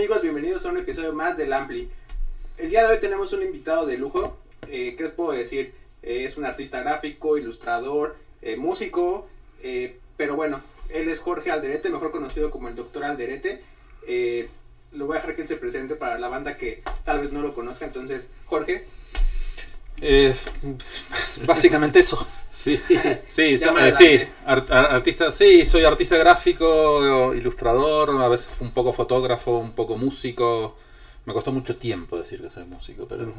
amigos? Bienvenidos a un episodio más del Ampli. El día de hoy tenemos un invitado de lujo. Eh, ¿Qué les puedo decir? Eh, es un artista gráfico, ilustrador, eh, músico, eh, pero bueno, él es Jorge Alderete, mejor conocido como el Doctor Alderete. Eh, lo voy a dejar que él se presente para la banda que tal vez no lo conozca. Entonces, Jorge, Es básicamente eso. Sí, sí, so- eh, sí, artista, sí, soy artista gráfico, ilustrador, a veces un poco fotógrafo, un poco músico. Me costó mucho tiempo decir que soy músico, pero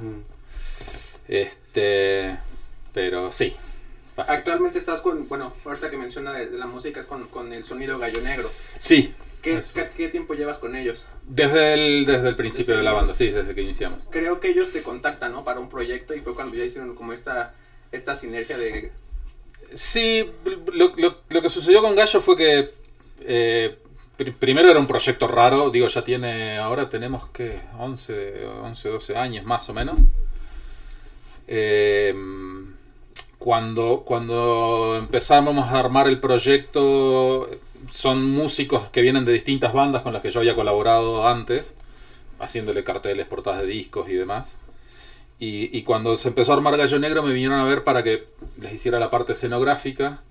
este, pero sí. básico. actualmente estás con, bueno, ahorita que menciona de, de la música es con, con el sonido Gallo Negro. Sí, ¿Qué, Eso. qué, qué tiempo llevas con ellos? desde el desde el principio Desde de la banda, sí, desde que iniciamos. Creo que ellos te contactan, ¿no? Para un proyecto y fue cuando ya hicieron como esta, esta sinergia de... Sí, lo, lo- lo que sucedió con Gallo fue que eh, pr- primero era un proyecto raro, digo, ya tiene, ahora tenemos que 11, 11 12 años más o menos. Eh, cuando, cuando empezamos a armar el proyecto, son músicos que vienen de distintas bandas con las que yo había colaborado antes, haciéndole carteles, portadas de discos y demás. Y, y cuando se empezó a armar Gallo Negro me vinieron a ver para que les hiciera la parte escenográfica.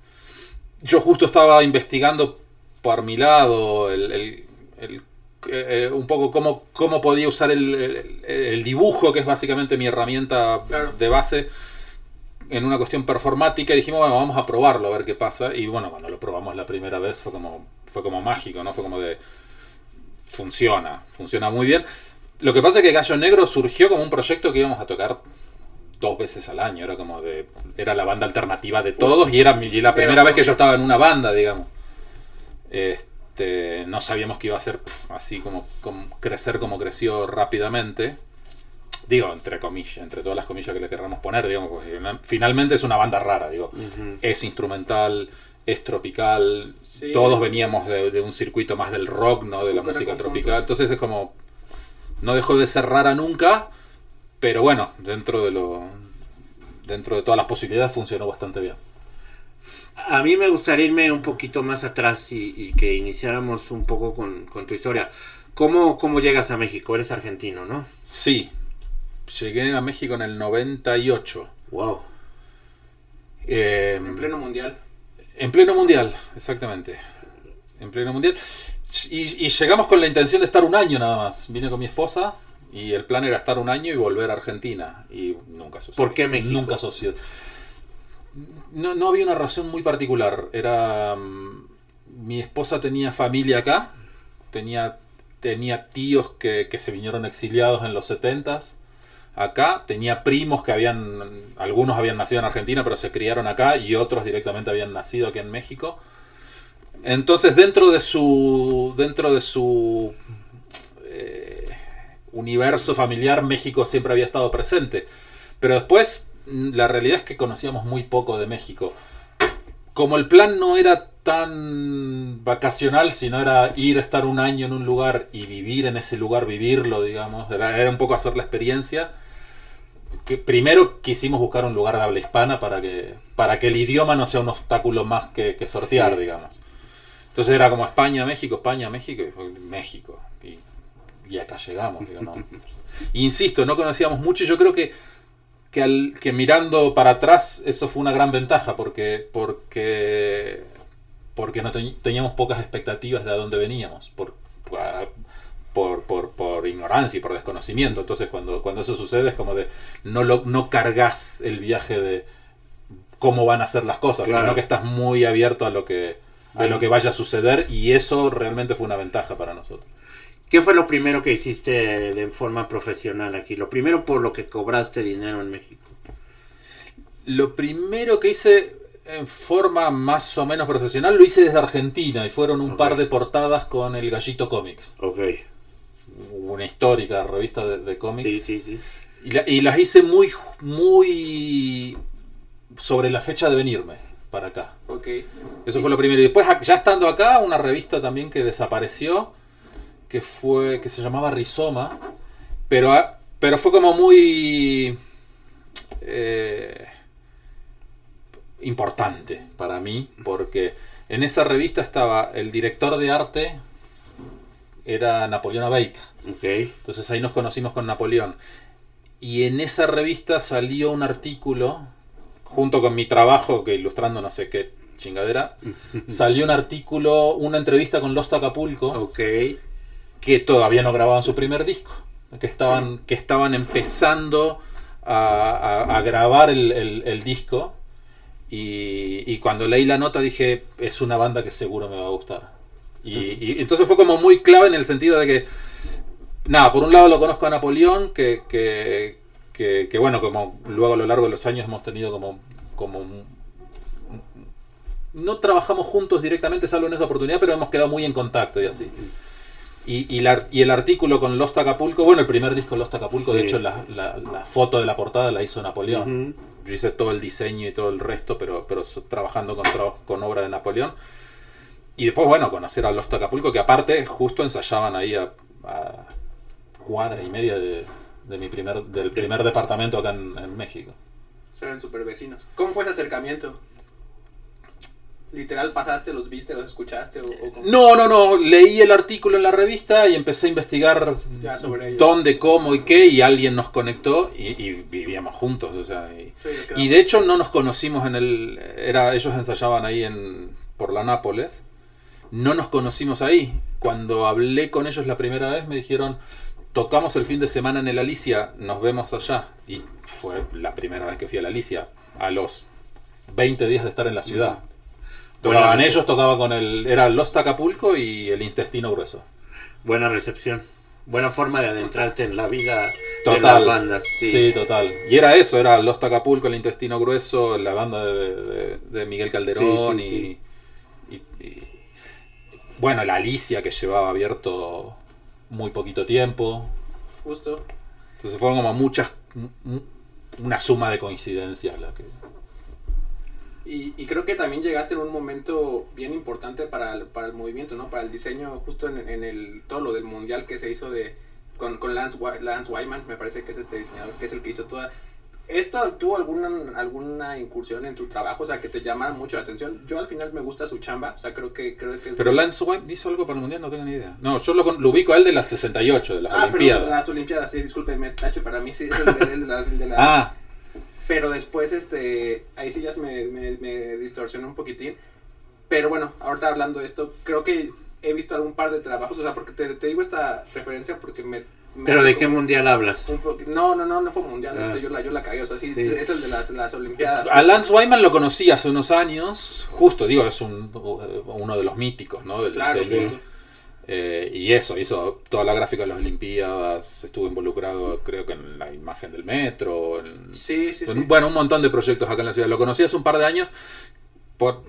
Yo justo estaba investigando por mi lado el, el- el- eh, un poco cómo, cómo podía usar el, dibujo, que es básicamente mi herramienta Claro. de base, en una cuestión performática. Dijimos, bueno, vamos a probarlo, a ver qué pasa. Y bueno, cuando lo probamos la primera vez fue como, fue como mágico, ¿no? Fue como de... Funciona, funciona muy bien. Lo que pasa es que Gallo Negro surgió como un proyecto que íbamos a tocar dos veces al año. Era como de. Era la banda alternativa de todos y era la primera vez que yo estaba en una banda, digamos. Este, no sabíamos que iba a ser así como, como crecer como creció rápidamente. Digo, entre comillas, entre todas las comillas que le querramos poner, digamos, porque na- finalmente es una banda rara, digo. Es instrumental, es tropical, Sí. todos veníamos de, de un circuito más del rock, ¿no? De la música conjunto. tropical. Entonces es como. No dejó de ser rara nunca, pero bueno, dentro de lo. Dentro de todas las posibilidades funcionó bastante bien. A mí me gustaría irme un poquito más atrás y, y que iniciáramos un poco con, con tu historia. ¿Cómo, ¿Cómo llegas a México? Eres argentino, ¿no? Sí, llegué a México en el 98. Wow. eh, En pleno mundial. En pleno mundial, exactamente. En pleno mundial. Y, y llegamos con la intención de estar un año nada más. Vine con mi esposa y el plan era estar un año y volver a Argentina. Y nunca sucedió. ¿Por qué México? Nunca sucedió. No, no había una razón muy particular. Era. mm, Mi esposa tenía familia acá. Tenía, tenía tíos que, que se vinieron exiliados en los 70s acá. Tenía primos que habían, algunos habían nacido en Argentina, pero se criaron acá y otros directamente habían nacido aquí en México. Entonces, dentro de su, dentro de su eh, universo familiar, México siempre había estado presente. Pero después, mm, la realidad es que conocíamos muy poco de México. Como el plan no era tan vacacional, sino era ir a estar un año en un lugar y vivir en ese lugar, vivirlo, digamos, era, era un poco hacer la experiencia. Que primero quisimos buscar un lugar de habla hispana para que, para que el idioma no sea un obstáculo más que, que sortear, Sí. digamos. Entonces era como España, México, España, México, y fue México. Y, y acá llegamos. digo, no. Insisto, no conocíamos mucho y yo creo que, que, al- que mirando para atrás eso fue una gran ventaja porque, porque, porque no te- teníamos pocas expectativas de a dónde veníamos. Por, por, por, por ignorancia y por desconocimiento. Entonces cuando, cuando eso sucede es como de no, lo, no cargas el viaje de cómo van a ser las cosas, Claro. sino que estás muy abierto a lo que, a lo que vaya a suceder y eso realmente fue una ventaja para nosotros. ¿Qué fue lo primero que hiciste de forma profesional aquí? Lo primero por lo que cobraste dinero en México. Lo primero que hice en forma más o menos profesional lo hice desde Argentina y fueron un par de portadas con el Gallito Comics, Ok. Una histórica revista de, de cómics. Sí, sí, sí. Y, la- y las hice muy, muy sobre la fecha de venirme para acá. Ok. Eso fue lo primero. Y después, ya estando acá, una revista también que desapareció, que fue que se llamaba Rizoma, pero, pero fue como muy eh, importante para mí, porque en esa revista estaba el director de arte era Napoleón Abeica. Entonces ahí nos conocimos con Napoleón. Y en esa revista salió un artículo, junto con mi trabajo, que ilustrando no sé qué chingadera, salió un artículo, una entrevista con Los Acapulco, que todavía no grababan su primer disco, que estaban, que estaban empezando a, a- a grabar el, el- el disco. Y, y cuando leí la nota dije, es una banda que seguro me va a gustar. Y, y entonces fue como muy clave en el sentido de que, nada, por un lado lo conozco a Napoleón, que, que, que- que, bueno, como luego a lo largo de los años hemos tenido como, como no trabajamos juntos directamente, salvo en esa oportunidad, pero hemos quedado muy en contacto y así. Y, y la- y el artículo con Lost Acapulco, bueno, el primer disco Lost Acapulco, de Sí. hecho la, la- la foto de la portada la hizo Napoleón. Ujú. Yo hice todo el diseño y todo el resto, pero, pero trabajando con, con obra de Napoleón. Y después, bueno, conocer a Lost Acapulco, que aparte justo ensayaban ahí a, a cuadra y media de, de mi primer, del primer departamento acá en, en México. Eran super vecinos. ¿Cómo fue ese acercamiento? Literal, pasaste, los viste, los escuchaste o, o cómo? No, no, no. Leí el artículo en la revista y empecé a investigar Ya sobre ello. dónde, cómo y qué, y alguien nos conectó y, y vivíamos juntos. O sea, y, Sí, y de hecho no nos conocimos en el. Era, ellos ensayaban ahí en por la Nápoles. No nos conocimos ahí. Cuando hablé con ellos la primera vez me dijeron, tocamos el fin de semana en el Alicia, nos vemos allá. Y fue la primera vez que fui a la Alicia, a los 20 días de estar en la ciudad. Tocaban Buena ellos, tocaba con el. Era Los Acapulco y el intestino grueso. Buena recepción. Buena forma de adentrarte en la vida de Total. las bandas. Sí. Sí. total. Y era eso, era Los Acapulco, el intestino grueso, la banda de, de- de Miguel Calderón Sí, sí, y, y- y- Bueno, la Alicia que llevaba abierto muy poquito tiempo. Justo. Entonces fueron como muchas. Una suma de coincidencias la que. Y, y creo que también llegaste en un momento bien importante para el, para el movimiento, ¿no? Para el diseño, justo en, en el todo lo del mundial que se hizo de con, con Lance, Lance Wyman, me parece que es este diseñador, que es el que hizo toda... ¿Esto tuvo alguna, alguna incursión en tu trabajo? O sea, que te llama mucho la atención. Yo al final me gusta su chamba, o sea, creo que, creo que es... Pero Lance White hizo algo para el mundial, no tengo ni idea. No, yo lo, lo ubico a él de las 68, de las Ah, Olimpiadas. perdón, las Olimpiadas, sí, discúlpeme, Tacho, para mí sí es el, de- el de las... el de las- Ah, Pero después, este, ahí sí ya se me, me, me distorsionó un poquitín. Pero bueno, ahorita hablando de esto, creo que he visto algún par de trabajos, o sea, porque te, te digo esta referencia porque me... ¿Pero de qué mundial hablas? un no, no, no, no fue mundial, Ah. este, yo, la, yo la cagué, o sea, sí, Sí. es el de las, las Olimpiadas. A Lance Wyman lo conocí hace unos años, justo, digo, es un, uno de los míticos, ¿no? Del Claro, diseño. justo. Eh, y eso, hizo toda la gráfica de las Olimpiadas, estuvo involucrado creo que en la imagen del metro, en- Sí, sí, en- sí. bueno, un montón de proyectos acá en la ciudad. Lo conocí hace un par de años por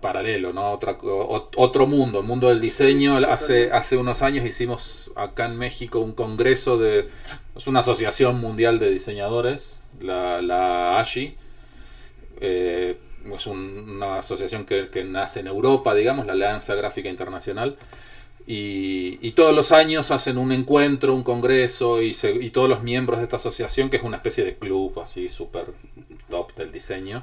paralelo, ¿no? Otra, otro mundo, el mundo del diseño. Sí, hace, hace unos años hicimos acá en México un congreso de... Es una asociación mundial de diseñadores, la, la ASHI. Eh, es un- una asociación que, que nace en Europa, digamos, la Alianza Gráfica Internacional. Y, y todos los años hacen un encuentro, un congreso, y, se- y todos los miembros de esta asociación, que es una especie de club así súper top del diseño,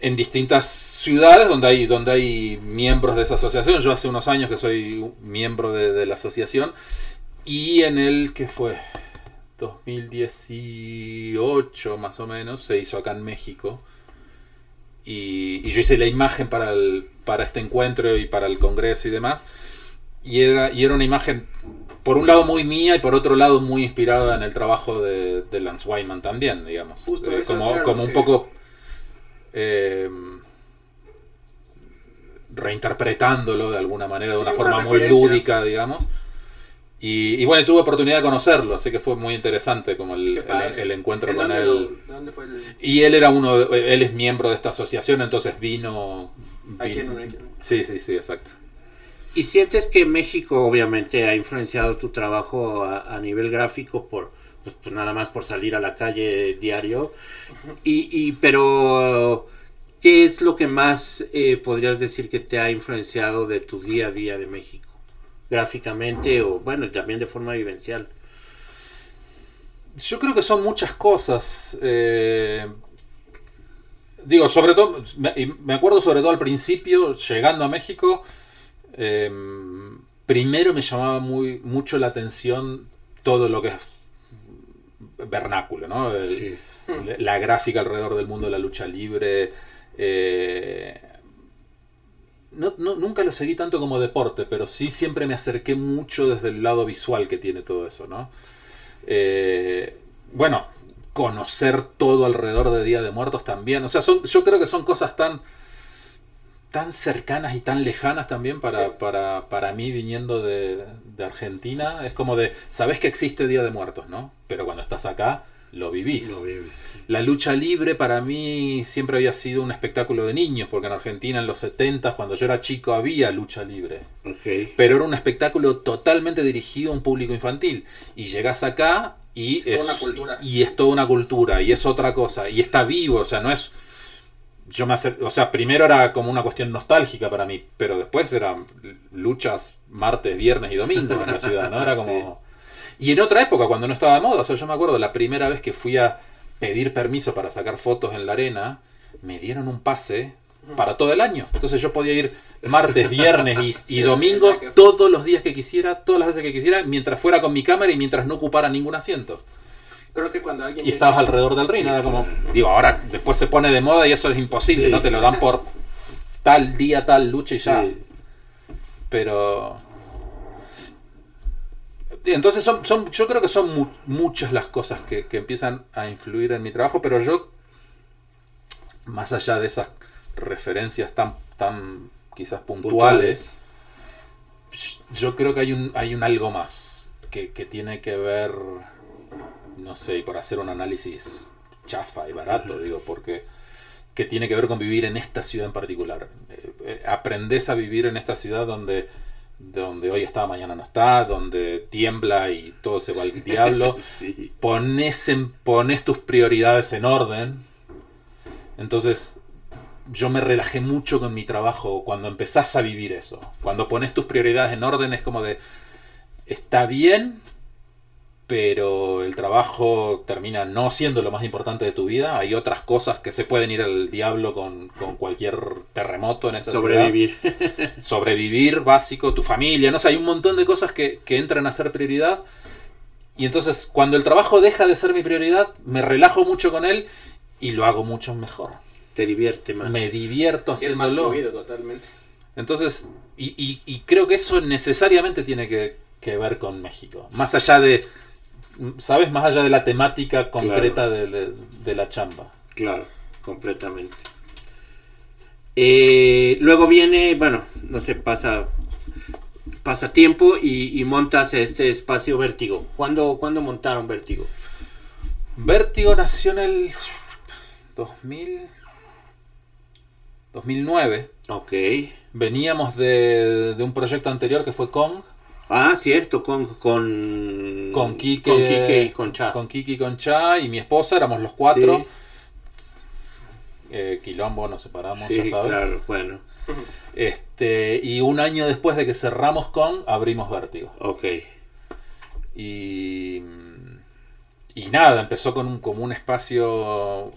en distintas ciudades donde hay, donde hay miembros de esa asociación. Yo hace unos años que soy miembro de, de la asociación, y en el que fue 2018 más o menos, se hizo acá en México. Y, y yo hice la imagen para, el, para este encuentro y para el congreso y demás. Y era, y era una imagen, por un lado muy mía y por otro lado muy inspirada en el trabajo de, de Lance Wyman también, digamos. Justo Eh, como como un poco eh, reinterpretándolo de alguna manera, de Sí, una una forma muy lúdica, digamos. Y, y bueno, tuve oportunidad de conocerlo, así que fue muy interesante como el, encuentro ¿En con dónde él. lo- ¿Dónde fue el...? Y él era uno, de- él es miembro de esta asociación, entonces vino. Aquí vino- en- aquí en- Sí, sí, sí, exacto. ¿Y sientes que México obviamente ha influenciado tu trabajo a, a nivel gráfico por pues, pues, nada más por salir a la calle diario? Y, y pero ¿qué es lo que más eh, podrías decir que te ha influenciado de tu día a día de México? Gráficamente o bueno, también de forma vivencial. Yo creo que son muchas cosas. eh, digo, sobre todo, me, acuerdo sobre todo al principio, llegando a México, eh, primero me llamaba muy, mucho la atención todo lo que vernáculo, ¿no? Sí. La gráfica alrededor del mundo de la lucha libre. eh, no, no- nunca lo seguí tanto como deporte, pero sí siempre me acerqué mucho desde el lado visual que tiene todo eso, ¿no? Eh, bueno, conocer todo alrededor de Día de Muertos también. O sea, son, yo creo que son cosas tan tan cercanas y tan lejanas también para, Sí. para, para mí viniendo de, de Argentina. Es como de, sabes que existe Día de Muertos, ¿no? Pero cuando estás acá, lo vivís. Lo. La lucha libre para mí siempre había sido un espectáculo de niños, porque en Argentina en los 70, cuando yo era chico, había lucha libre. Pero era un espectáculo totalmente dirigido a un público infantil. Y llegas acá y Es toda una cultura. y es toda una cultura, y es otra cosa, y está vivo, o sea, no es... Yo me hace, o sea, primero era como una cuestión nostálgica para mí, pero después eran luchas martes, viernes y domingos en la ciudad, ¿no? Era como... Y en otra época, cuando no estaba de moda, o sea, yo me acuerdo la primera vez que fui a pedir permiso para sacar fotos en la arena, me dieron un pase para todo el año. Entonces yo podía ir martes, viernes y, domingo todos los días que quisiera, todas las veces que quisiera, mientras fuera con mi cámara y mientras no ocupara ningún asiento. Creo que cuando alguien... Y estabas alrededor del ring, era como, digo, ahora después se pone de moda y eso es imposible, Sí. ¿no? Te lo dan por tal día, tal lucha y ya. Sí. Pero... Entonces son, son, yo creo que son mu- muchas las cosas que, que empiezan a influir en mi trabajo, pero yo, más allá de esas referencias tan, tan quizás puntuales, yo creo que hay un, hay un algo más que, que tiene que ver, no sé, y por hacer un análisis chafa y barato, digo, porque que tiene que ver con vivir en esta ciudad en particular. Eh, eh, aprendes a vivir en esta ciudad donde, donde hoy está, mañana no está, donde tiembla y todo se va al diablo. Sí. pones, en, pones tus prioridades en orden. Entonces, yo me relajé mucho con mi trabajo cuando empezás a vivir eso. Cuando pones tus prioridades en orden es como de, está bien, pero el trabajo termina no siendo lo más importante de tu vida. Hay otras cosas que se pueden ir al diablo con, con cualquier terremoto en esta ciudad Sobrevivir. sobrevivir básico, tu familia, no sé, hay un montón de cosas que, que entran a ser prioridad. Y entonces, cuando el trabajo deja de ser mi prioridad, me relajo mucho con él y lo hago mucho mejor. Te divierte más. Me divierto Y es más haciéndolo. totalmente. Entonces, y, y- y creo que eso necesariamente tiene que, que ver con México. Más allá de, ¿sabes? Más allá de la temática concreta de, de- de la chamba. Claro, completamente. Eh, luego viene, bueno, no sé, pasa, pasa tiempo y, y montas este espacio Vértigo. ¿Cuándo, ¿Cuándo montaron Vértigo? Vértigo nació en el 2000, 2009. Ok. Veníamos de, de un proyecto anterior que fue Kong, Ah, cierto, con con con Kike, con Quique y con Cha. con Kike y con Cha y mi esposa, éramos los cuatro. Sí. Eh, quilombo, nos separamos, Sí, ya sabes. claro, bueno. Este, y un año después de que cerramos Kong, abrimos Vértigo. Ok. Y, y nada, empezó con un, como un espacio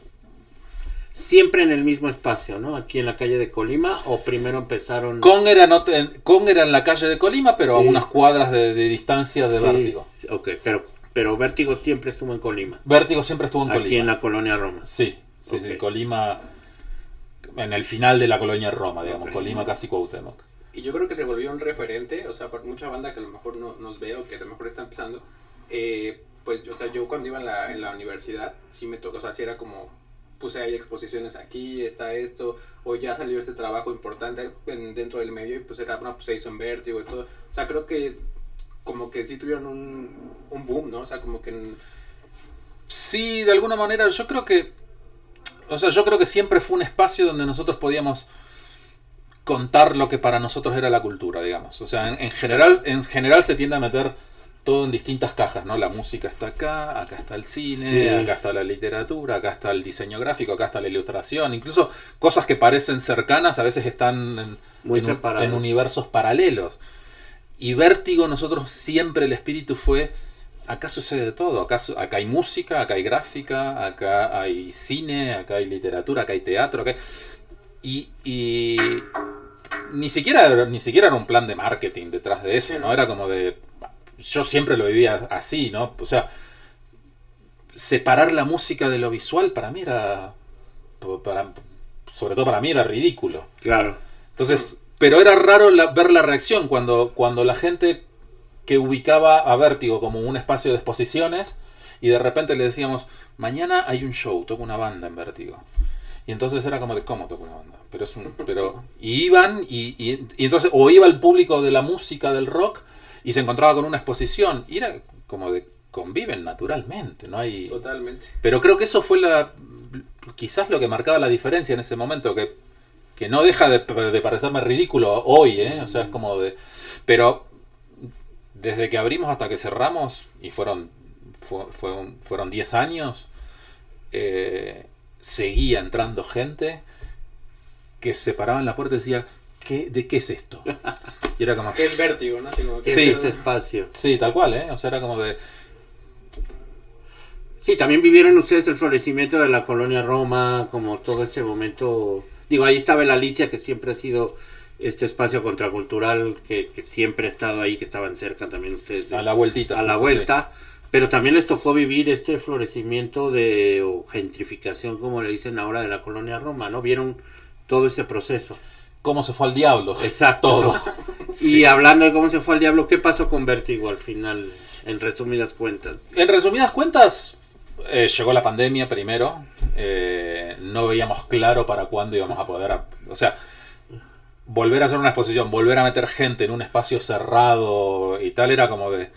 Siempre en el mismo espacio, ¿no? Aquí en la calle de Colima o primero empezaron Kong era, no te- Kong era en la calle de Colima, pero a unas cuadras de, de distancia de Sí, Vértigo. Ok, pero pero Vértigo siempre estuvo en Colima. Vértigo siempre estuvo en Aquí Colima. en la colonia Roma. Sí, sí, sí. Colima, en el final de la colonia Roma, digamos. Colima casi Cuauhtémoc. Y yo creo que se volvió un referente, o sea, para mucha banda que a lo mejor no nos ve o que a lo mejor está empezando, eh, pues, o sea, yo cuando iba en la, en la universidad, sí me tocó, o sea, sí era como, puse hay exposiciones aquí, está esto, o ya salió este trabajo importante en- dentro del medio y pues era, bueno, pues se hizo en Vértigo y todo. O sea, creo que como que sí tuvieron un, un boom, ¿no? O sea, como que... Sí, de alguna manera, yo creo que. O sea, yo creo que siempre fue un espacio donde nosotros podíamos contar lo que para nosotros era la cultura, digamos. O sea, en general, en general se tiende a meter todo en distintas cajas, ¿no? La música está acá, acá está el cine, Sí. acá está la literatura, acá está el diseño gráfico, acá está la ilustración, incluso cosas que parecen cercanas a veces están en, Muy en en universos paralelos. Y Vértigo, nosotros siempre el espíritu fue, acá sucede de todo, acá, acá hay música, acá hay gráfica, acá hay cine, acá hay literatura, acá hay teatro, acá hay- Y, y, ni siquiera, ni siquiera era un plan de marketing detrás de eso, ¿no? Era como de. Yo siempre lo vivía así, ¿no? O sea, separar la música de lo visual para mí era. Para, sobre todo para mí era ridículo. Claro. Entonces, pero era raro la- ver la reacción cuando, cuando la gente que ubicaba a Vértigo como un espacio de exposiciones y de repente le decíamos, mañana hay un show, toca una banda en Vértigo. Y entonces era como de, ¿cómo toca una banda? Pero es un, pero, y iban y, y- y entonces, o iba el público de la música, del rock, y se encontraba con una exposición, y era como de, conviven naturalmente, no hay... Totalmente. Pero creo que eso fue la quizás lo que marcaba la diferencia en ese momento, que, que no deja de, de parecerme ridículo hoy, ¿eh? O sea, es como de... Pero desde que abrimos hasta que cerramos, y fueron, fue- fue un- fueron 10 años, eh, seguía entrando gente que se paraba en la puerta y decía, ¿qué, ¿de qué es esto? Y era como... Que es vértigo, ¿no? Así como que- ¿Qué Sí. es este espacio? Sí, tal cual, ¿eh? O sea, era como de... Sí, también vivieron ustedes el florecimiento de la colonia Roma, como todo este momento. Digo, ahí estaba el Alicia, que siempre ha sido este espacio contracultural, que, que siempre ha estado ahí, que estaban cerca también ustedes. de- A la vueltita. a la vuelta. Pero también les tocó vivir este florecimiento de o gentrificación, como le dicen ahora, de la colonia Roma, ¿no? Vieron todo ese proceso. ¿Cómo se fue al diablo? Exacto. Todo. Y hablando de cómo se fue al diablo, ¿qué pasó con Vértigo al final, en resumidas cuentas? En resumidas cuentas, eh, llegó la pandemia primero. eh, no veíamos claro para cuándo íbamos a poder. a- o sea, volver a hacer una exposición, volver a meter gente en un espacio cerrado y tal, era como de.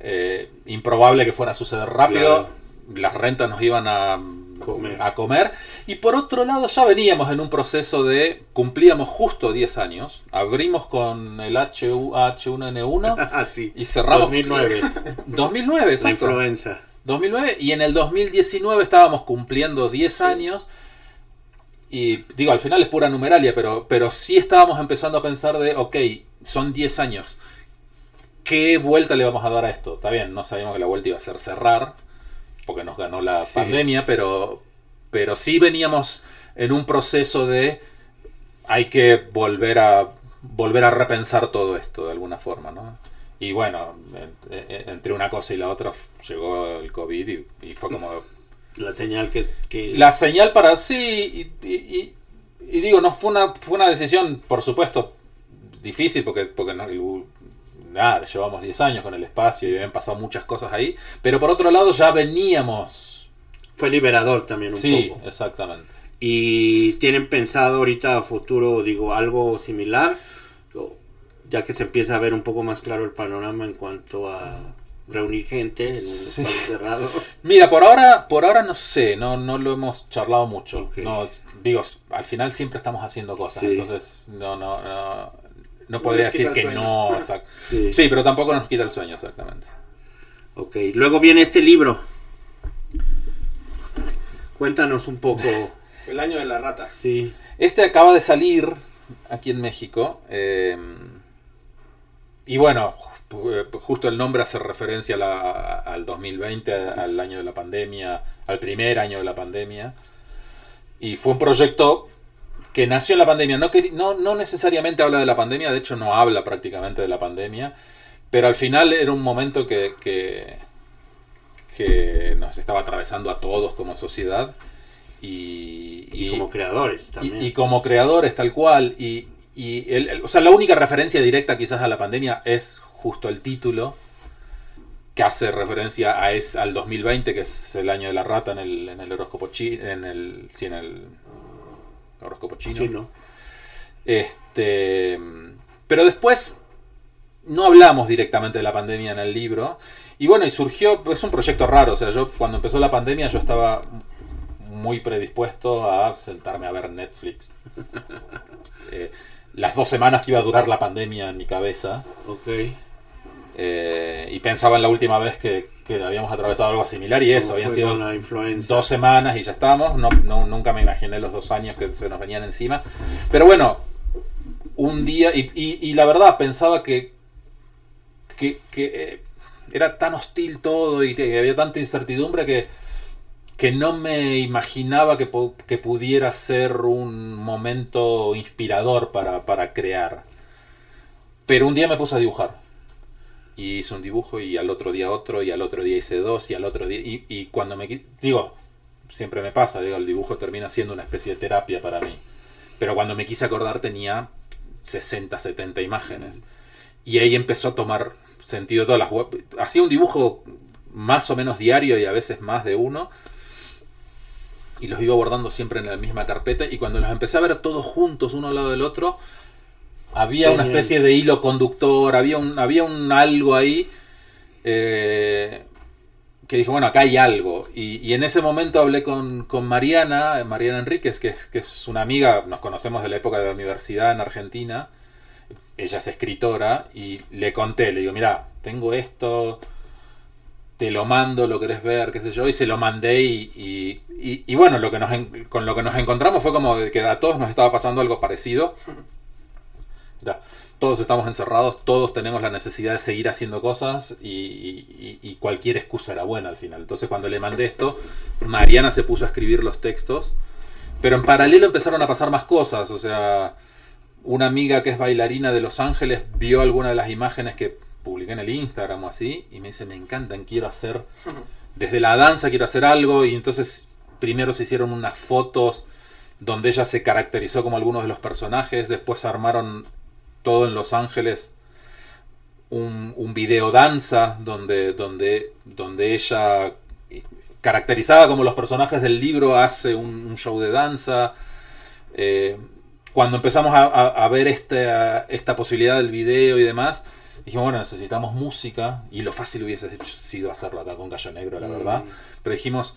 eh, improbable que fuera a suceder rápido. Las rentas nos iban a Comer. a comer. Y por otro lado, ya veníamos en un proceso de. Cumplíamos justo 10 años. Abrimos con el HU, H1N1 Ah, sí. y cerramos. 2009, 2009, la exacto. influenza. 2009 y en el 2019 estábamos cumpliendo 10 años y digo, al final es pura numeralia, pero, pero sí estábamos empezando a pensar de, ok, son 10 años, ¿qué vuelta le vamos a dar a esto? Está bien, no sabíamos que la vuelta iba a ser cerrar, porque nos ganó la Sí. pandemia, pero, pero sí veníamos en un proceso de, hay que volver a, volver a repensar todo esto de alguna forma, ¿no? Y bueno, en- en- entre una cosa y la otra llegó el COVID y, y fue como La señal que... que la señal para sí. Y, y- digo, no fue una, fue una decisión, por supuesto, difícil porque, porque no, nada, llevamos 10 años con el espacio y habían pasado muchas cosas ahí. Pero por otro lado, ya veníamos. Fue liberador también un Sí, poco. exactamente. Y tienen pensado ahorita a futuro, digo, algo similar, ya que se empieza a ver un poco más claro el panorama en cuanto a reunir gente en un Sí. espacio cerrado. Mira, por ahora, por ahora no sé, no, no lo hemos charlado mucho. Ok. No, digo, al final siempre estamos haciendo cosas, Sí. entonces no, no, no, no No podría decir que no. exact- Sí. Sí, pero tampoco nos quita el sueño, exactamente. Ok, luego viene este libro. Cuéntanos un poco. El año de la rata. Sí. Este acaba de salir aquí en México. eh, y bueno, ju- justo el nombre hace referencia a la- al 2020, al año de la pandemia, al primer año de la pandemia. Y fue un proyecto que nació en la pandemia. No, queri- no, no necesariamente habla de la pandemia, de hecho no habla prácticamente de la pandemia. Pero al final era un momento que, que, que nos estaba atravesando a todos como sociedad. Y, Y, como creadores también. Y, como creadores, tal cual. Y, y el- el- o sea, la única referencia directa quizás a la pandemia es justo el título, que hace referencia a es, al 2020, que es el año de la rata en el, en el horóscopo chino. En el, sí, en el horóscopo chino. Chino. Este, pero después no hablamos directamente de la pandemia en el libro. Y bueno, y surgió, es un proyecto raro. O sea, yo cuando empezó la pandemia yo estaba muy predispuesto a sentarme a ver Netflix. Eh, las dos semanas que iba a durar la pandemia en mi cabeza. Ok. Eh, y pensaba en la última vez que, que habíamos atravesado algo similar y eso, ¿Cómo habían sido dos semanas y ya estamos. No, no- nunca me imaginé los dos años que se nos venían encima. Pero bueno, un día, y, y- y la verdad pensaba que, que, que, eh, era tan hostil todo y que había tanta incertidumbre que, que no me imaginaba que, que pudiera ser un momento inspirador para, para crear. Pero un día me puse a dibujar. Y hice un dibujo y al otro día otro y al otro día hice dos y al otro día... Y, y cuando me... Digo, siempre me pasa, digo, el dibujo termina siendo una especie de terapia para mí. Pero cuando me quise acordar tenía 60, 70 imágenes. Y ahí empezó a tomar sentido todas las. Hacía un dibujo más o menos diario y a veces más de uno. Y los iba guardando siempre en la misma carpeta. Y cuando los empecé a ver todos juntos, uno al lado del otro, había una especie de hilo conductor, había un, había un algo ahí. eh, que dije, bueno, acá hay algo. Y, y en ese momento hablé con, con Mariana, Mariana Enríquez, que es, que es una amiga, nos conocemos de la época de la universidad en Argentina. Ella es escritora y le conté, le digo, mira, tengo esto, te lo mando, lo querés ver, qué sé yo, y se lo mandé y, y- y- y bueno, lo que nos, con lo que nos encontramos fue como que a todos nos estaba pasando algo parecido. Todos estamos encerrados, todos tenemos la necesidad de seguir haciendo cosas y- y cualquier excusa era buena al final. Entonces cuando le mandé esto, Mariana se puso a escribir los textos, pero en paralelo empezaron a pasar más cosas, o sea, una amiga que es bailarina de Los Ángeles vio alguna de las imágenes que publiqué en el Instagram o así y me dice, me encantan, quiero hacer, desde la danza quiero hacer algo y entonces primero se hicieron unas fotos donde ella se caracterizó como algunos de los personajes, después armaron todo en Los Ángeles un, un video danza donde, donde, donde ella caracterizada como los personajes del libro hace un, un show de danza. Eh, cuando empezamos a, a- a ver esta, esta posibilidad del video y demás, dijimos, bueno, necesitamos música y lo fácil hubiese hecho- sido hacerlo acá con Gallo Negro, la Mm. verdad. Pero dijimos,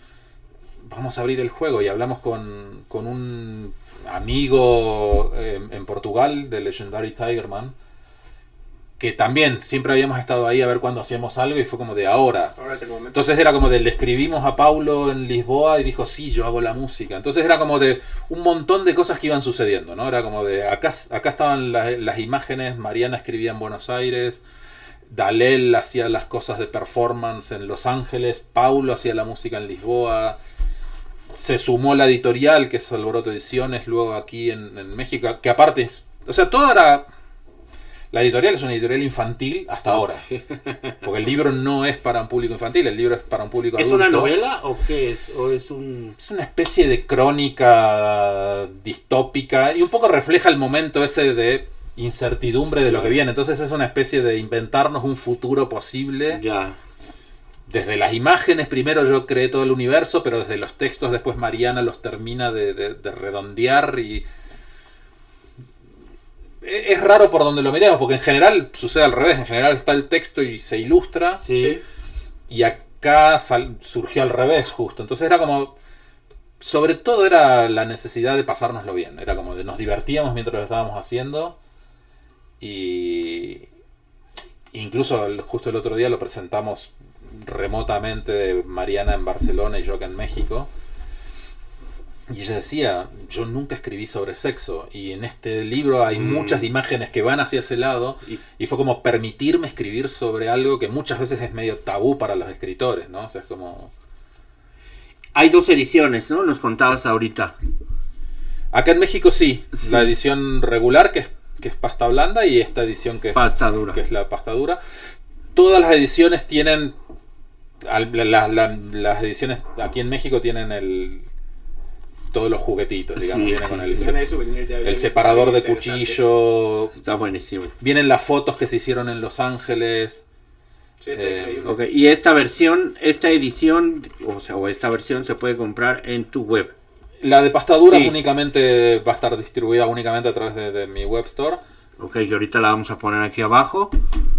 vamos a abrir el juego y hablamos con, con un amigo eh, en Portugal de Legendary Tigerman que también siempre habíamos estado ahí a ver cuándo hacíamos algo y fue como de ahora. Ahora es el momento. Entonces era como de le escribimos a Paulo en Lisboa y dijo, sí, yo hago la música. Entonces era como de un montón de cosas que iban sucediendo, ¿no? Era como de, acá, acá estaban la- las imágenes, Mariana escribía en Buenos Aires, Dalel hacía las cosas de performance en Los Ángeles, Paulo hacía la música en Lisboa, se sumó la editorial, que es Alboroto Ediciones, luego aquí en, en México, que aparte es, o sea, toda. La editorial es una editorial infantil hasta ahora. Porque el libro no es para un público infantil, el libro es para un público ¿Es una novela o qué es? ¿O es un...? Es una especie de crónica distópica y un poco refleja el momento ese de incertidumbre de lo que viene. Entonces es una especie de inventarnos un futuro posible. Ya. Desde las imágenes primero yo creé todo el universo, pero desde los textos después Mariana los termina de, de- de redondear y... e- Es raro por donde lo miremos, porque en general sucede al revés. En general está el texto y se ilustra. Sí. Y acá sal- surgió al revés justo. Entonces era como... Sobre todo era la necesidad de pasárnoslo bien. Era como de nos divertíamos mientras lo estábamos haciendo. Y... Incluso justo el otro día lo presentamos remotamente Mariana en Barcelona y yo acá en México. Y ella decía, yo nunca escribí sobre sexo y en este libro hay Mm. muchas imágenes que van hacia ese lado Y- y fue como permitirme escribir sobre algo que muchas veces es medio tabú para los escritores, ¿no? O sea, es como... Hay dos ediciones, ¿no? Nos contabas ahorita. Acá en México sí, Sí. la edición regular que es, que es pasta blanda y esta edición que es, Pasta dura. que es la pasta dura. Todas las ediciones tienen... al- la- la- la- las ediciones aquí en México tienen el... Todos los juguetitos, digamos. Sí, vienen sí. con el, separador de cuchillo. Está buenísimo. Vienen las fotos que se hicieron en Los Ángeles. Sí, está Eh, increíble. Ok, y esta versión, esta edición, o sea, o esta versión se puede comprar en tu web. La de pasta dura Sí. únicamente va a estar distribuida únicamente a través de, de mi web store. Ok, que ahorita la vamos a poner aquí abajo.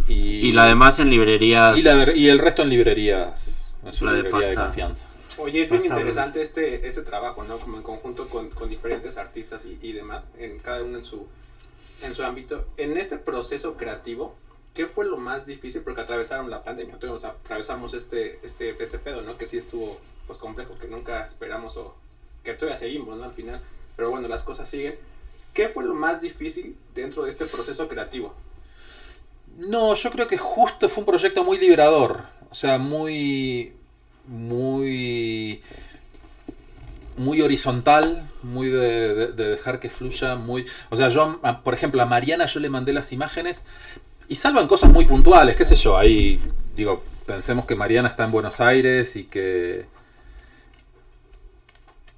Y, Y la demás en librerías. y, la- y el resto en librerías. Es una La de librería de pasta. confianza. Oye, es bien interesante este, este trabajo, ¿no? Como en conjunto con, con diferentes artistas y, y demás, en cada uno en su, en su ámbito. En este proceso creativo, ¿qué fue lo más difícil? Porque atravesaron la pandemia, todos atravesamos este, este, este pedo, ¿no? Que sí estuvo pues complejo, que nunca esperamos o que todavía seguimos, ¿no? Al final. Pero bueno, las cosas siguen. ¿Qué fue lo más difícil dentro de este proceso creativo? No, yo creo que justo fue un proyecto muy liberador. O sea, muy. Muy. muy horizontal, muy de, de- de dejar que fluya, muy... O sea, yo, por ejemplo, a Mariana yo le mandé las imágenes y salvan cosas muy puntuales, qué sé yo, ahí, digo, pensemos que Mariana está en Buenos Aires y que...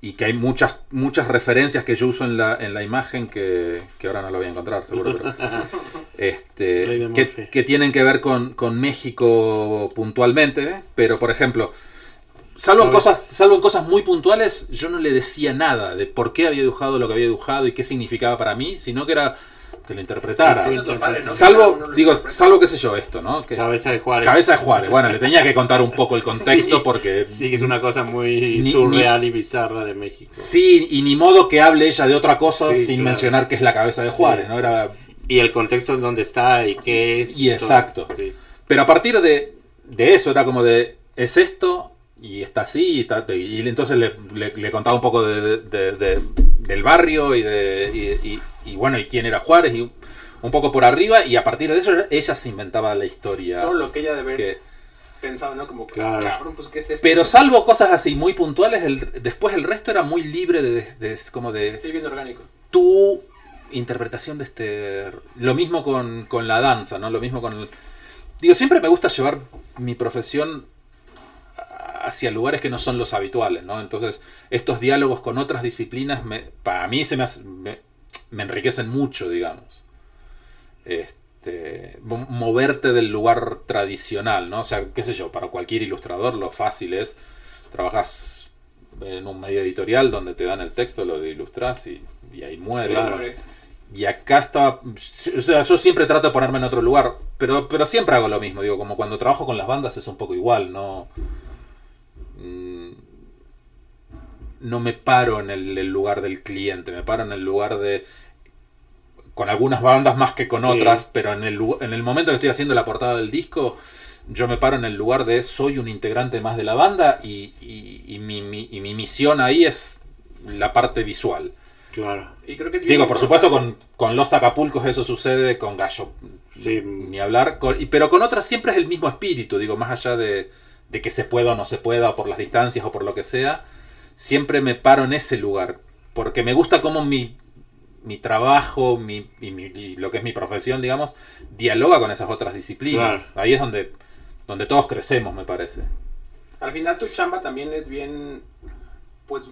Y que hay muchas, muchas referencias que yo uso en la, en la imagen que, que ahora no lo voy a encontrar, seguro. Pero, este, que, que tienen que ver con, con México puntualmente, pero por ejemplo, salvo en, cosas, salvo en cosas muy puntuales, yo no le decía nada de por qué había dibujado lo que había dibujado y qué significaba para mí, sino que era que lo interpretara. Que Salvo, digo, salvo qué sé yo, esto, ¿no? Que, Cabeza de Juárez. cabeza de Juárez. Bueno, le tenía que contar un poco el contexto Sí. porque Sí, es una cosa muy Ni- surreal y bizarra de México. Sí, y ni modo que hable ella de otra cosa Sí, sin claro. mencionar que es la cabeza de Juárez, Sí, ¿no? Era, Y el contexto en donde está y qué es. Y todo. exacto. Sí. pero a partir de, de eso era como de, es esto, y está así, y, está- y entonces le, le- le contaba un poco de, de- de- del barrio y, de, y, bueno, y quién era Juárez, y un poco por arriba, y a partir de eso ella se inventaba la historia. Todo lo que ella debe que- pensado, ¿no? Como, Claro. cabrón, pues, ¿qué es esto? pero salvo cosas así muy puntuales, el- después el resto era muy libre de, de- como de, Sí, bien orgánico. tu interpretación de este... Lo mismo con, con la danza, ¿no? Lo mismo con... el- Digo, siempre me gusta llevar mi profesión hacia lugares que no son los habituales, ¿no? Entonces, estos diálogos con otras disciplinas, me, para mí se me, hace- me, me enriquecen mucho, digamos. Este, mo- moverte del lugar tradicional, ¿no? O sea, qué sé yo, para cualquier ilustrador lo fácil es, trabajas en un medio editorial donde te dan el texto, lo ilustras y, y ahí muere. Claro. Hombre, Y acá estaba. O sea, yo siempre trato de ponerme en otro lugar. Pero, pero siempre hago lo mismo. Digo, como cuando trabajo con las bandas es un poco igual. No. Mm, No me paro en el, el lugar del cliente. Me paro en el lugar de. Con algunas bandas más que con Sí. otras. Pero en el, en el momento que estoy haciendo la portada del disco. Yo me paro en el lugar de soy un integrante más de la banda. Y, y- y mi, mi- y mi misión ahí es la parte visual. Claro. Y creo que es bien Digo, por supuesto, con, con Los Acapulcos eso sucede, con Gallo Sí. ni hablar, con- y- pero con otras siempre es el mismo espíritu, digo, más allá de, de que se pueda o no se pueda, o por las distancias o por lo que sea, siempre me paro en ese lugar, porque me gusta cómo mi, mi trabajo mi, y, mi- y lo que es mi profesión, digamos, dialoga con esas otras disciplinas. Ahí es donde, donde todos crecemos, me parece. Al final tu chamba también es bien, pues,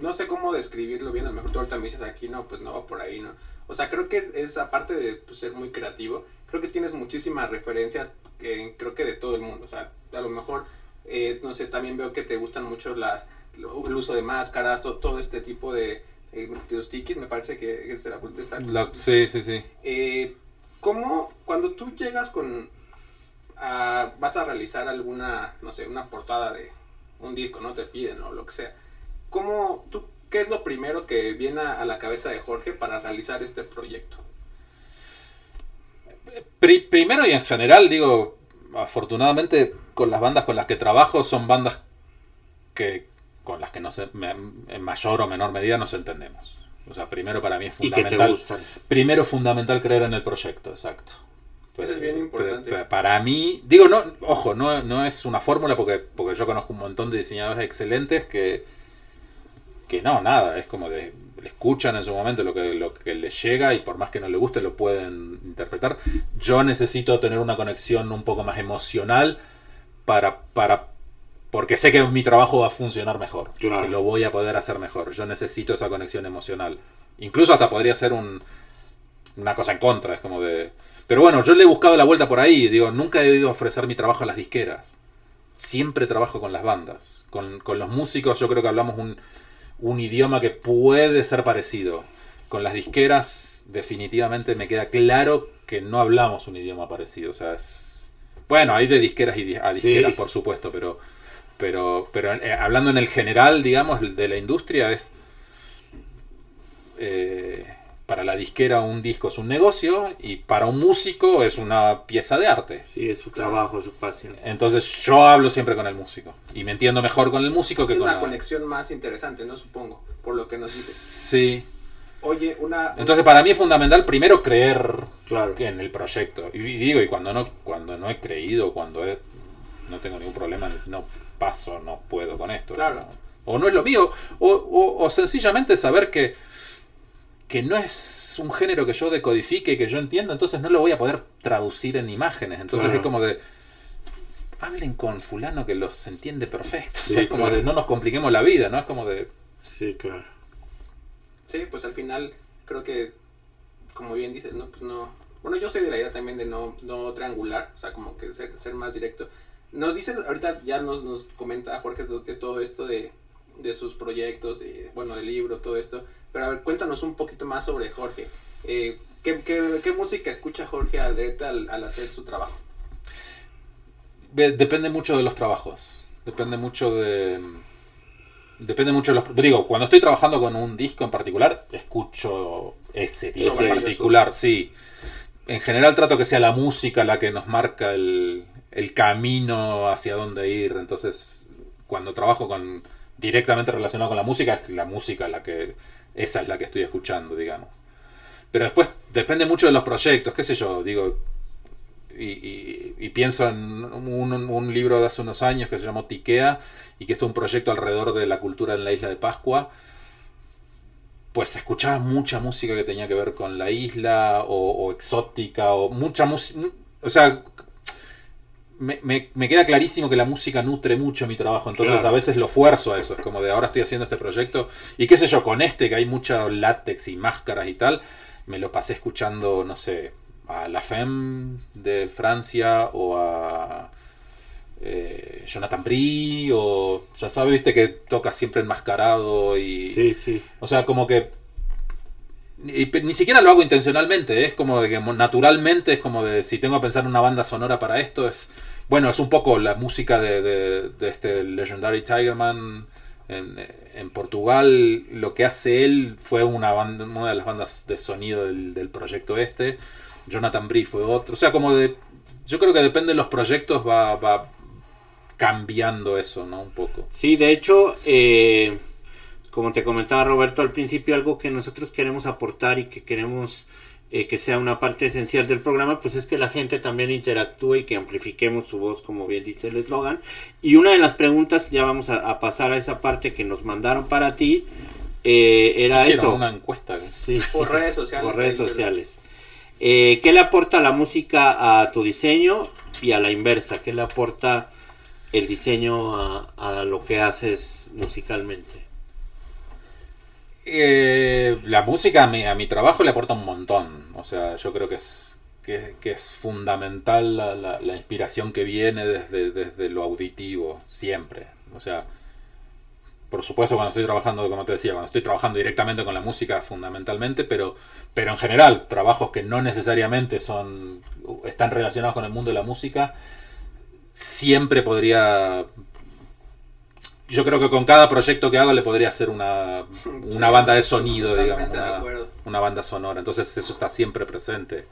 no sé cómo describirlo bien, a lo mejor tú ahorita me dices aquí, no, pues no va por ahí, ¿no? O sea, creo que es, es aparte de pues, ser muy creativo, creo que tienes muchísimas referencias, creo que de todo el mundo, o sea, a lo mejor, eh, no sé, también veo que te gustan mucho las, el uso de máscaras, to- todo, este tipo de, eh, los tikis, me parece que es de la de esta- La- sí, sí, sí. eh, ¿Cómo, cuando tú llegas con, a- vas a realizar alguna, no sé, una portada de un disco, no te piden o lo que sea, ¿cómo, tú, qué es lo primero que viene a, a la cabeza de Jorge para realizar este proyecto? Pri- primero y en general, digo, afortunadamente con las bandas con las que trabajo son bandas que con las que no sé, me- en mayor o menor medida nos entendemos. O sea, primero para mí es Y que te fundamental. Primero fundamental creer en el proyecto, exacto. Eso es bien importante. Pero- pero Para mí, digo, no, ojo, no, no es una fórmula porque, porque yo conozco un montón de diseñadores excelentes que, que no, nada, es como de escuchan en su momento lo que, lo que les llega y por más que no le guste lo pueden interpretar. Yo necesito tener una conexión un poco más emocional para, para porque sé que mi trabajo va a funcionar mejor, Claro. que lo voy a poder hacer mejor. Yo necesito esa conexión emocional. Incluso hasta podría ser un, una cosa en contra, es como de... Pero bueno, yo le he buscado la vuelta por ahí, digo, nunca he ido a ofrecer mi trabajo a las disqueras. Siempre trabajo con las bandas. Con, con los músicos yo creo que hablamos un, un idioma que puede ser parecido. Con las disqueras definitivamente me queda claro que no hablamos un idioma parecido. O sea, es... Bueno, hay de disqueras y a disqueras, Sí. por supuesto, pero, pero, pero eh, hablando en el general, digamos, de la industria es... eh, para la disquera un disco es un negocio y para un músico es una pieza de arte. Sí, es su trabajo, su pasión. Entonces yo hablo siempre con el músico y me entiendo mejor con el músico que con una la... conexión más interesante, ¿no? Supongo, por lo que nos dices. Sí. Oye, una... Entonces para mí es fundamental primero creer Claro. que en el proyecto. Y digo, y cuando no, cuando no he creído, cuando he- no tengo ningún problema, en decir, no paso, no puedo con esto. Claro. no, o no es lo mío, o, o- o sencillamente saber que, que no es un género que yo decodifique y que yo entienda, entonces no lo voy a poder traducir en imágenes. Entonces Claro. es como de, hablen con fulano que los entiende perfecto. O sea, Sí, es como claro. de, no nos compliquemos la vida, ¿no? Es como de, Sí, claro. Sí, pues al final creo que, como bien dices, ¿no? Pues no... Bueno, yo soy de la idea también de no, no triangular, o sea, como que ser, ser más directo. Nos dices, ahorita ya nos, nos comenta Jorge de, de todo esto de, de sus proyectos, y, bueno, del libro, todo esto. Pero a ver, cuéntanos un poquito más sobre Jorge. Eh, ¿qué, qué, qué música escucha Jorge Aldrete al, al hacer su trabajo? Depende mucho de los trabajos. Depende mucho de. Depende mucho de los. Digo, cuando estoy trabajando con un disco en particular, escucho ese disco en particular, sí. En general trato que sea la música la que nos marca el, el camino hacia dónde ir. Entonces, cuando trabajo con directamente relacionado con la música, es la música la que. Esa es la que estoy escuchando, digamos. Pero después depende mucho de los proyectos, qué sé yo, digo, y, pienso en un, libro de hace unos años que se llamó Tikea y que es un proyecto alrededor de la cultura en la isla de Pascua. Pues se escuchaba mucha música que tenía que ver con la isla o, o exótica o mucha música. O sea, me, me- me queda clarísimo que la música nutre mucho mi trabajo, entonces Claro. a veces lo fuerzo a eso. Es como de ahora estoy haciendo este proyecto y qué sé yo, con este que hay mucha látex y máscaras y tal, me lo pasé escuchando, no sé, a La Femme de Francia o a eh, Jonathan Brie o ya sabes, viste que toca siempre enmascarado y... Sí, sí. O sea, como que... Ni, siquiera lo hago intencionalmente, ¿eh? es como de que naturalmente es como de si tengo que pensar en una banda sonora para esto es... Bueno, es un poco la música de, de- de este Legendary Tigerman en, en Portugal. Lo que hace él fue una, banda, una de las bandas de sonido del, del proyecto este. Jonathan Brie fue otro. O sea, como de... Yo creo que depende de los proyectos va, va cambiando eso, ¿no? Un poco. Sí, de hecho, eh, como te comentaba Roberto al principio, algo que nosotros queremos aportar y que queremos eh, que sea una parte esencial del programa, pues es que la gente también interactúe y que amplifiquemos su voz, como bien dice el eslogan. Y una de las preguntas, ya vamos a, a pasar a esa parte que nos mandaron para ti, eh, era Hicieron eso. una encuesta. Sí. Por redes sociales. Por redes sociales. Eh, ¿Qué le aporta la música a tu diseño y a la inversa? ¿Qué le aporta el diseño a, a lo que haces musicalmente? Eh, la música a mi, a mi trabajo le aporta un montón. O sea, yo creo que es, que, es fundamental la, la- la inspiración que viene desde, desde lo auditivo, siempre. O sea, por supuesto cuando estoy trabajando, como te decía, cuando estoy trabajando directamente con la música, fundamentalmente, pero, pero en general, trabajos que no necesariamente son están relacionados con el mundo de la música, siempre podría yo creo que con cada proyecto que hago le podría hacer una, una Sí, banda de sonido, digamos, de una, acuerdo. una banda sonora. Entonces eso está siempre presente.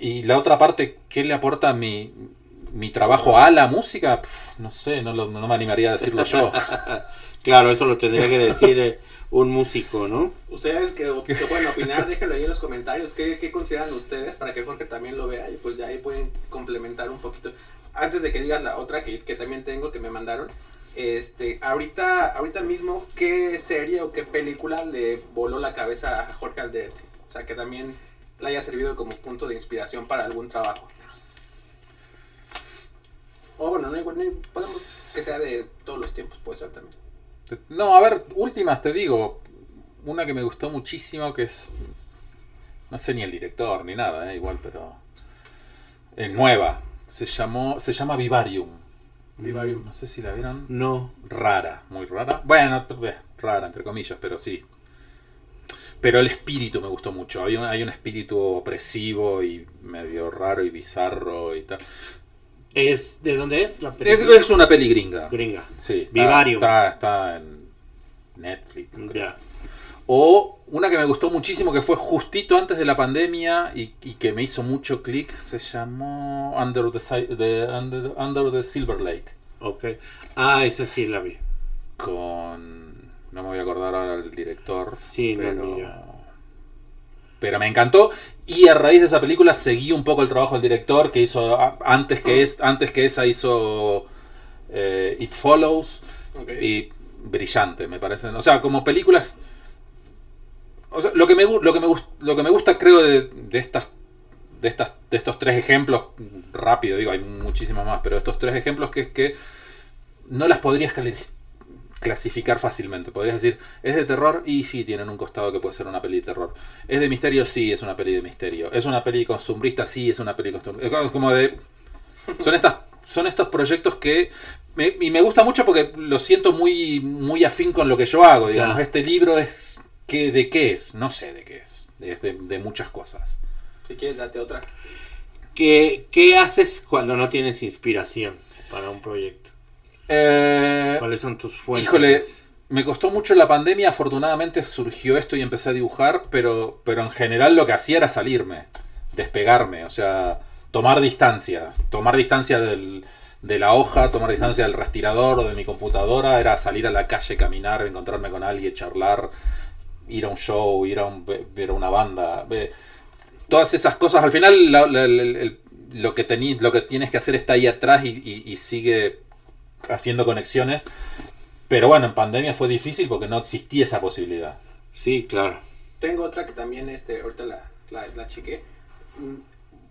Y la otra parte, ¿qué le aporta mi, mi trabajo a la música? No sé, no, lo- no me animaría a decirlo yo. Claro, eso lo tendría que decir eh, un músico, ¿no? Ustedes que, que pueden opinar, déjenlo ahí en los comentarios. ¿Qué, ¿Qué consideran ustedes para que Jorge también lo vea? Y pues ya ahí pueden complementar un poquito. Antes de que digas la otra que, que también tengo que me mandaron. Este, ahorita, ahorita mismo, ¿qué serie o qué película le voló la cabeza a Jorge Aldrete? O sea, que también le haya servido como punto de inspiración para algún trabajo. O bueno, no, igual, no, podemos que sea de todos los tiempos, puede ser también. No, a ver, últimas te digo. Una que me gustó muchísimo, que es... No sé ni el director ni nada, eh, igual, pero... Es nueva. Se, llamó, se llama Vivarium. Vivarium. No sé si la vieron. No. rara, muy rara. Bueno, eh, rara entre comillas, pero sí. Pero el espíritu me gustó mucho. Hay un, hay un espíritu opresivo y medio raro y bizarro y tal. ¿Es, ¿De dónde es la Es, película? es una peli gringa. Gringa. Sí, Vivarium. Está, está en Netflix. Ya. O una que me gustó muchísimo, que fue justito antes de la pandemia y, y que me hizo mucho clic, se llamó Under the, Si- the- Under, Under the Silver Lake. Ok. Ah, esa sí la vi. con no me voy a acordar ahora el director Sí, no, pero ni yo. pero me encantó y a raíz de esa película seguí un poco el trabajo del director que hizo antes que es antes que esa hizo eh, It Follows y brillante, me parecen. O sea, como películas. O sea, lo que me, lo que me, gus- lo que me gusta, creo, de, de estas. De, estas, de estos tres ejemplos, rápido digo, hay muchísimas más, pero estos tres ejemplos que es que no las podrías clasificar fácilmente. Podrías decir, ¿es de terror? Y sí, tienen un costado que puede ser una peli de terror. ¿Es de misterio? Sí, es una peli de misterio. ¿Es una peli costumbrista? Sí, es una peli costumbrista. Es como de... Son, estas, son estos proyectos que... me- y me gusta mucho porque lo siento muy, muy afín con lo que yo hago. Digamos, este libro es... ¿qué, ¿De qué es? No sé de qué es. Es de, de muchas cosas. Si quieres, date otra. ¿Qué, qué haces cuando no tienes inspiración para un proyecto? Eh, ¿Cuáles son tus fuentes? Híjole, me costó mucho la pandemia, afortunadamente surgió esto y empecé a dibujar, pero, pero en general lo que hacía era salirme, despegarme, o sea, tomar distancia, tomar distancia del- de la hoja, tomar distancia del respirador o de mi computadora, era salir a la calle, caminar, encontrarme con alguien, charlar, ir a un show, ir a un- ver a una banda, todas esas cosas, al final la- la- la- el- lo, que tení- lo que tienes que hacer está ahí atrás y, y- y sigue haciendo conexiones. Pero bueno, en pandemia fue difícil porque no existía esa posibilidad. Sí, claro. Tengo otra que también, este, ahorita la, la, la chequé. Mm,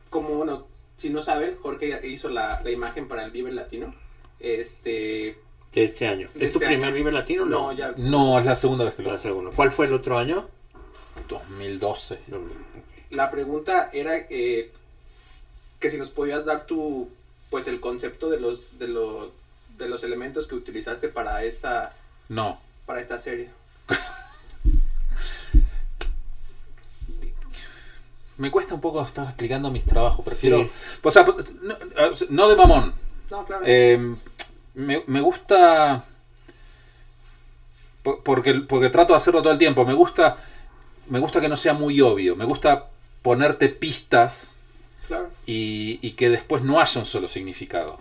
Como, bueno, si no saben, Jorge hizo la, la imagen para el Vive Latino. Este, De este año. De ¿Es tu este primer año. Vive Latino? no, ya, No, es la segunda vez que lo La segunda. ¿Cuál fue el otro año? 2012. No, la pregunta era eh, que si nos podías dar tu, pues el concepto de los, de los, de los elementos que utilizaste para esta, No. para esta serie. Me cuesta un poco estar explicando mis trabajos. Prefiero. Sí. O sea, no, no de mamón. No, claro. Eh, me, me gusta. po- Porque, porque trato de hacerlo todo el tiempo. Me gusta. Me gusta que no sea muy obvio. Me gusta ponerte pistas claro. y, y que después no haya un solo significado.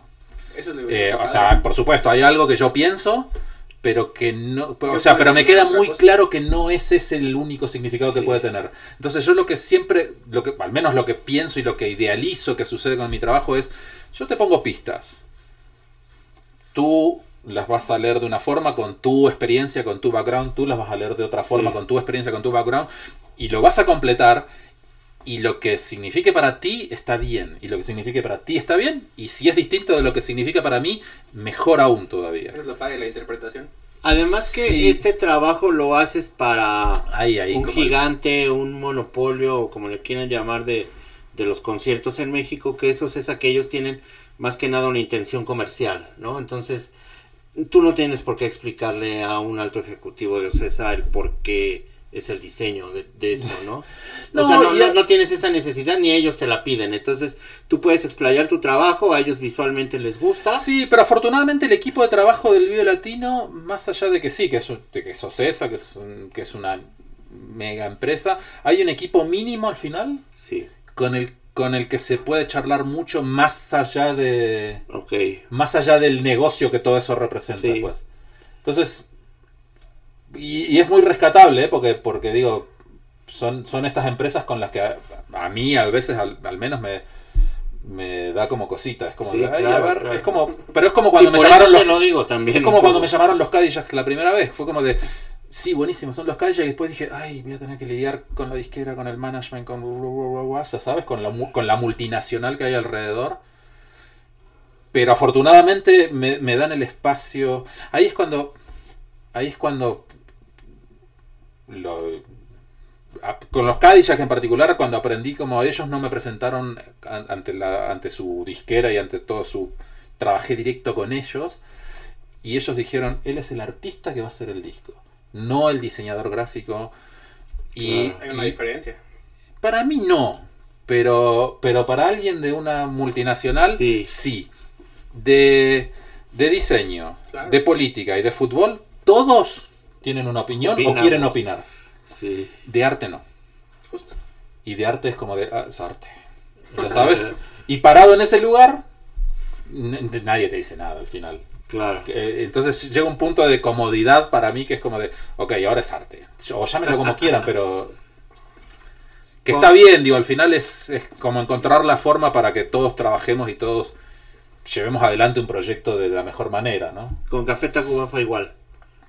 Eso es lo Eh, o sea, por supuesto, hay algo que yo pienso, pero que no. O Que sea, pero me queda muy cosa. claro que no ese es el único significado que puede tener. Entonces, yo lo que siempre, lo que, al menos lo que pienso y lo que idealizo que sucede con mi trabajo es: yo te pongo pistas. Tú las vas a leer de una forma con tu experiencia, con tu background, tú las vas a leer de otra forma Sí. con tu experiencia, con tu background, y lo vas a completar. Y lo que signifique para ti está bien. Y lo que signifique para ti está bien. Y si es distinto de lo que significa para mí, mejor aún todavía. Es lo padre de la interpretación. Además que Sí. este trabajo lo haces para Ahí, ahí. un gigante, un monopolio, o como le quieran llamar, de, de los conciertos en México, que esos es aquellos tienen más que nada una intención comercial, ¿no? Entonces, tú no tienes por qué explicarle a un alto ejecutivo de OCESA el por qué es el diseño de, de esto, ¿no? No, o sea, no, y- no- no tienes esa necesidad ni ellos te la piden. Entonces, tú puedes explayar tu trabajo, a ellos visualmente les gusta. Sí, pero afortunadamente el equipo de trabajo del Vive Latino, más allá de que sí, que es, de que es OCESA, que es, un- que es una mega empresa, hay un equipo mínimo al final Sí, con el, con el que se puede charlar mucho más allá de... ok. más allá del negocio que todo eso representa, Sí. pues. Entonces, y, y es muy rescatable, ¿eh? porque, porque digo, son, son estas empresas con las que a, a mí a veces al, al menos me, me da como cosita, es como, Sí, de, "Ay, claro, a ver", claro. es como, pero es como cuando Sí, me llamaron los, lo digo también. es como cuando me llamaron los Cadillacs la primera vez, fue como de, sí, buenísimo, son los Cadillacs, y después dije, ay, voy a tener que lidiar con la disquera, con el management, con, ¿sabes? Con la, con la multinacional que hay alrededor. Pero afortunadamente me, dan el espacio. Ahí es cuando. Ahí es cuando. con los Cadillac en particular, cuando aprendí como ellos no me presentaron ante su disquera y ante todo su. Trabajé directo con ellos. Y ellos dijeron: Él es el artista que va a hacer el disco, no el diseñador gráfico. Y, Claro. Hay una y- diferencia. para mí no. Pero, pero para alguien de una multinacional, Sí. sí. De, de diseño, Claro. de política y de fútbol, todos tienen una opinión Opinamos. o quieren opinar. Sí. De arte no. Justo. Y de arte es como de, ah, es arte. ¿Ya sabes? Y parado en ese lugar, nadie te dice nada al final. Claro. Eh, Entonces llega un punto de comodidad para mí que es como de, ok, ahora es arte. O llámenlo como quieran, pero... Que está bien, digo, al final es, es como encontrar la forma para que todos trabajemos y todos llevemos adelante un proyecto de la mejor manera, ¿no? Con Café Tacuba fue igual.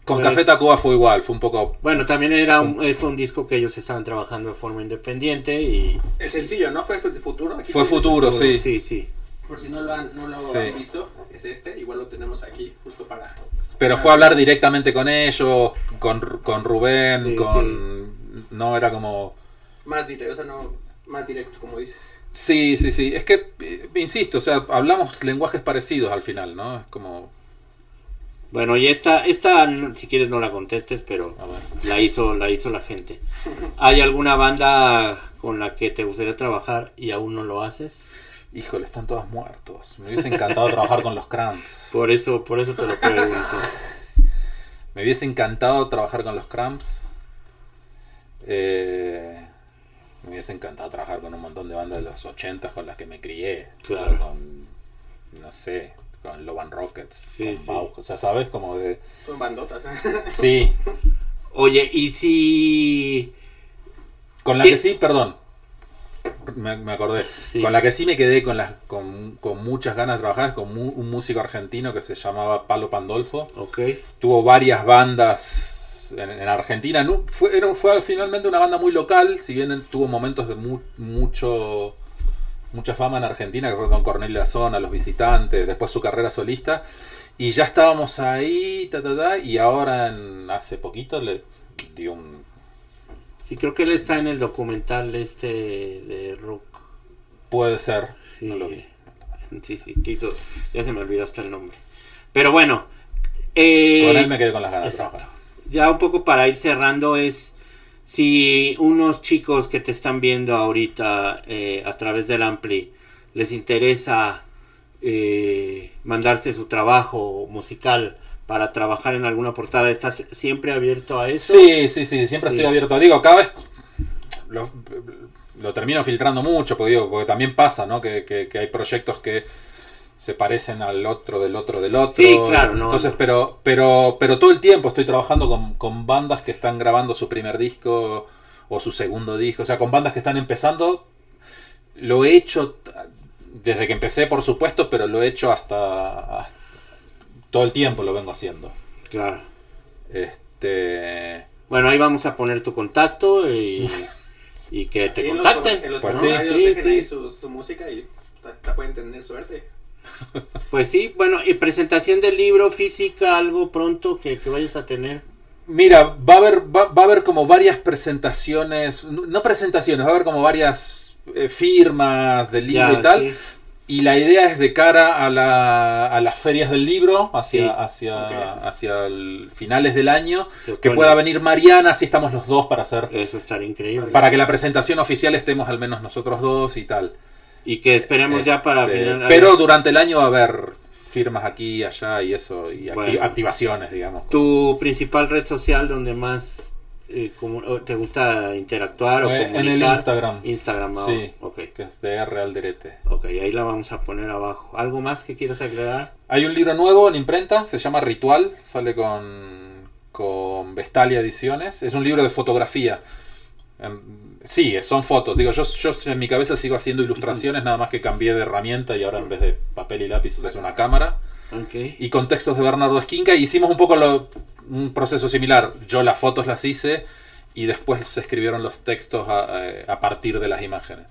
Con Café Tacuba fue igual, fue un poco... Bueno, también era un, eh, fue un disco que ellos estaban trabajando de forma independiente y... El sencillo, ¿no? Fue Fue Futuro. Aquí Fue tiene- futuro, sí. Sí, sí. Por si no lo han, no lo Sí. han visto, es este. Igual lo tenemos aquí justo para. Pero fue hablar directamente con ellos, con, con Rubén, Sí, con... No, era como... Más directo, o sea, no. Más directo, como dices. Sí, sí, sí. Es que, eh, insisto, o sea, hablamos lenguajes parecidos al final, ¿no? Es como... Bueno, y esta, esta, si quieres no la contestes, pero la hizo, la hizo la gente. ¿Hay alguna banda con la que te gustaría trabajar y aún no lo haces? Híjole, están todos muertos. Me hubiese encantado trabajar con los Cramps. Por eso, por eso te lo pregunto. Me hubiese encantado trabajar con los Cramps. Eh, me hubiese encantado trabajar con un montón de bandas de los 80 con las que me crié. Claro. Con, no sé, con Loban Rockets, Sí, con sí. Bauch, O sea, ¿sabes? Como de... Son bandotas. Sí. Oye, y si... Con la ¿Qué? que sí, perdón. Me, me acordé. Sí. Con la que sí me quedé con, las, con, con muchas ganas de trabajar es con mu- un músico argentino que se llamaba Palo Pandolfo. Tuvo varias bandas en, en Argentina. Nu- fue, era- fue finalmente una banda muy local, si bien tuvo momentos de mu- mucho mucha fama en Argentina, que fue con Cornelia Zona, Los Visitantes, después su carrera solista. Y ya estábamos ahí, ta, ta, ta, y ahora en- hace poquito le dio un... sí, creo que él está en el documental este de rock. Puede ser. Sí, no lo vi. sí, sí, que hizo- ya se me olvidó hasta el nombre. Pero bueno, eh, Con él me quedé con las ganas exacto. ya un poco para ir cerrando es si unos chicos que te están viendo ahorita eh, a través del Ampli les interesa eh, mandarte su trabajo musical para trabajar en alguna portada, ¿estás siempre abierto a eso? Sí, sí, sí, siempre Sí. estoy abierto. Digo, cada vez lo, lo termino filtrando mucho, porque, digo, porque también pasa, ¿no? Que, que- que hay proyectos que se parecen al otro, del otro, del otro. Sí, claro, no, Entonces, no. pero, pero, pero todo el tiempo estoy trabajando con, con bandas que están grabando su primer disco o su segundo disco. O sea, con bandas que están empezando. Lo he hecho desde que empecé, por supuesto, pero lo he hecho hasta, hasta- todo el tiempo lo vengo haciendo. Claro. Este. Bueno, ahí vamos a poner tu contacto y, y que te en contacten. En los Pues sí, sí, dejen sí. ahí su, su música y pueden tener suerte. Pues sí, bueno, y presentación del libro física, algo pronto que, que vayas a tener. Mira, va a haber, va, va a haber como varias presentaciones, no no presentaciones, va a haber como varias eh, firmas del libro Ya, y tal. sí. Y la idea es de cara a, la- a las ferias del libro, hacia, Sí, hacia, hacia el finales del año, que pueda venir Mariana, así estamos los dos para hacer, Eso estaría increíble. para que la presentación oficial estemos al menos nosotros dos y tal. Y que esperemos ya para Este, final. Pero durante el año va a haber firmas aquí y allá y eso, y Bueno. activaciones, digamos. tu principal red social donde más eh, te gusta interactuar o Eh, comunicar. en el Instagram. Instagram, ah, Sí. ok. que es de R. Alderete. Ok, ahí la vamos a poner abajo. ¿Algo más que quieras agregar? Hay un libro nuevo en imprenta, se llama Ritual, sale con, con Vestalia Ediciones. Es un libro de fotografía. Em, Sí, son fotos. Digo, yo, yo en mi cabeza sigo haciendo ilustraciones, nada más que cambié de herramienta y ahora en vez de papel y lápiz es una cámara. Ok. Y con textos de Bernardo Esquinca hicimos un poco lo- un proceso similar. Yo las fotos las hice y después se escribieron los textos a, a- a partir de las imágenes.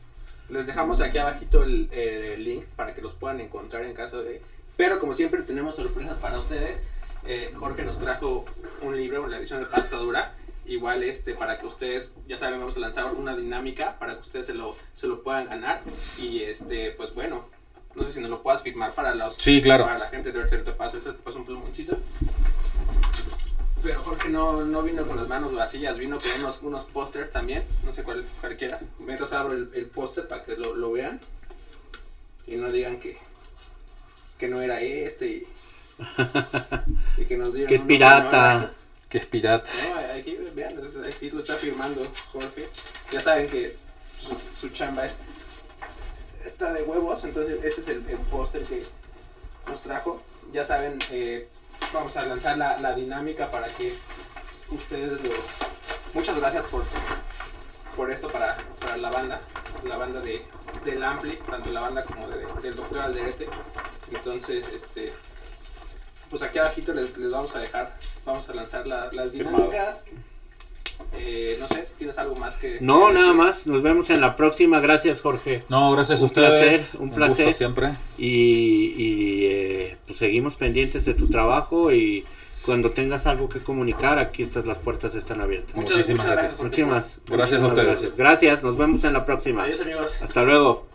Les dejamos aquí abajito el, eh, link para que los puedan encontrar en caso de... Pero como siempre tenemos sorpresas para ustedes. Eh, Jorge nos trajo un libro, la edición de pasta dura. Igual este, para que ustedes, ya saben, vamos a lanzar una dinámica para que ustedes se lo, se lo puedan ganar. Y este, pues bueno, no sé si nos lo puedas firmar para los... Sí, claro. Para la gente de tercer te paso, eso te paso un plumoncito. Pero Jorge no, no vino con las manos vacías, vino con unos, unos pósters también, no sé cuál, cuál quieras. Mientras abro el, el póster para que lo, lo vean y no digan que, que no era este y, y que nos dieron Que es pirata. Que es pirata. No, no, aquí vean, aquí lo está firmando Jorge. Ya saben que su, su chamba es está de huevos, entonces este es el, el póster que nos trajo. Ya saben, eh, vamos a lanzar la, la dinámica para que ustedes lo... Muchas gracias por, por esto para, para la banda, la banda de, del Ampli, tanto la banda como de- del Doctor Alderete. Entonces, este, pues aquí abajito les, les vamos a dejar, vamos a lanzar la- las Firmado. Eh, no sé si tienes algo más que... No, que nada más. Nos vemos en la próxima. Gracias, Jorge. No, gracias a Un ustedes. placer, un placer. siempre. Y, y, eh, pues seguimos pendientes de tu trabajo y cuando tengas algo que comunicar, aquí estas las puertas están abiertas. Muchas, Muchísimas muchas gracias. Muchísimas, Gracias a ustedes. gracias. Gracias, nos vemos en la próxima. Adiós amigos. Hasta luego.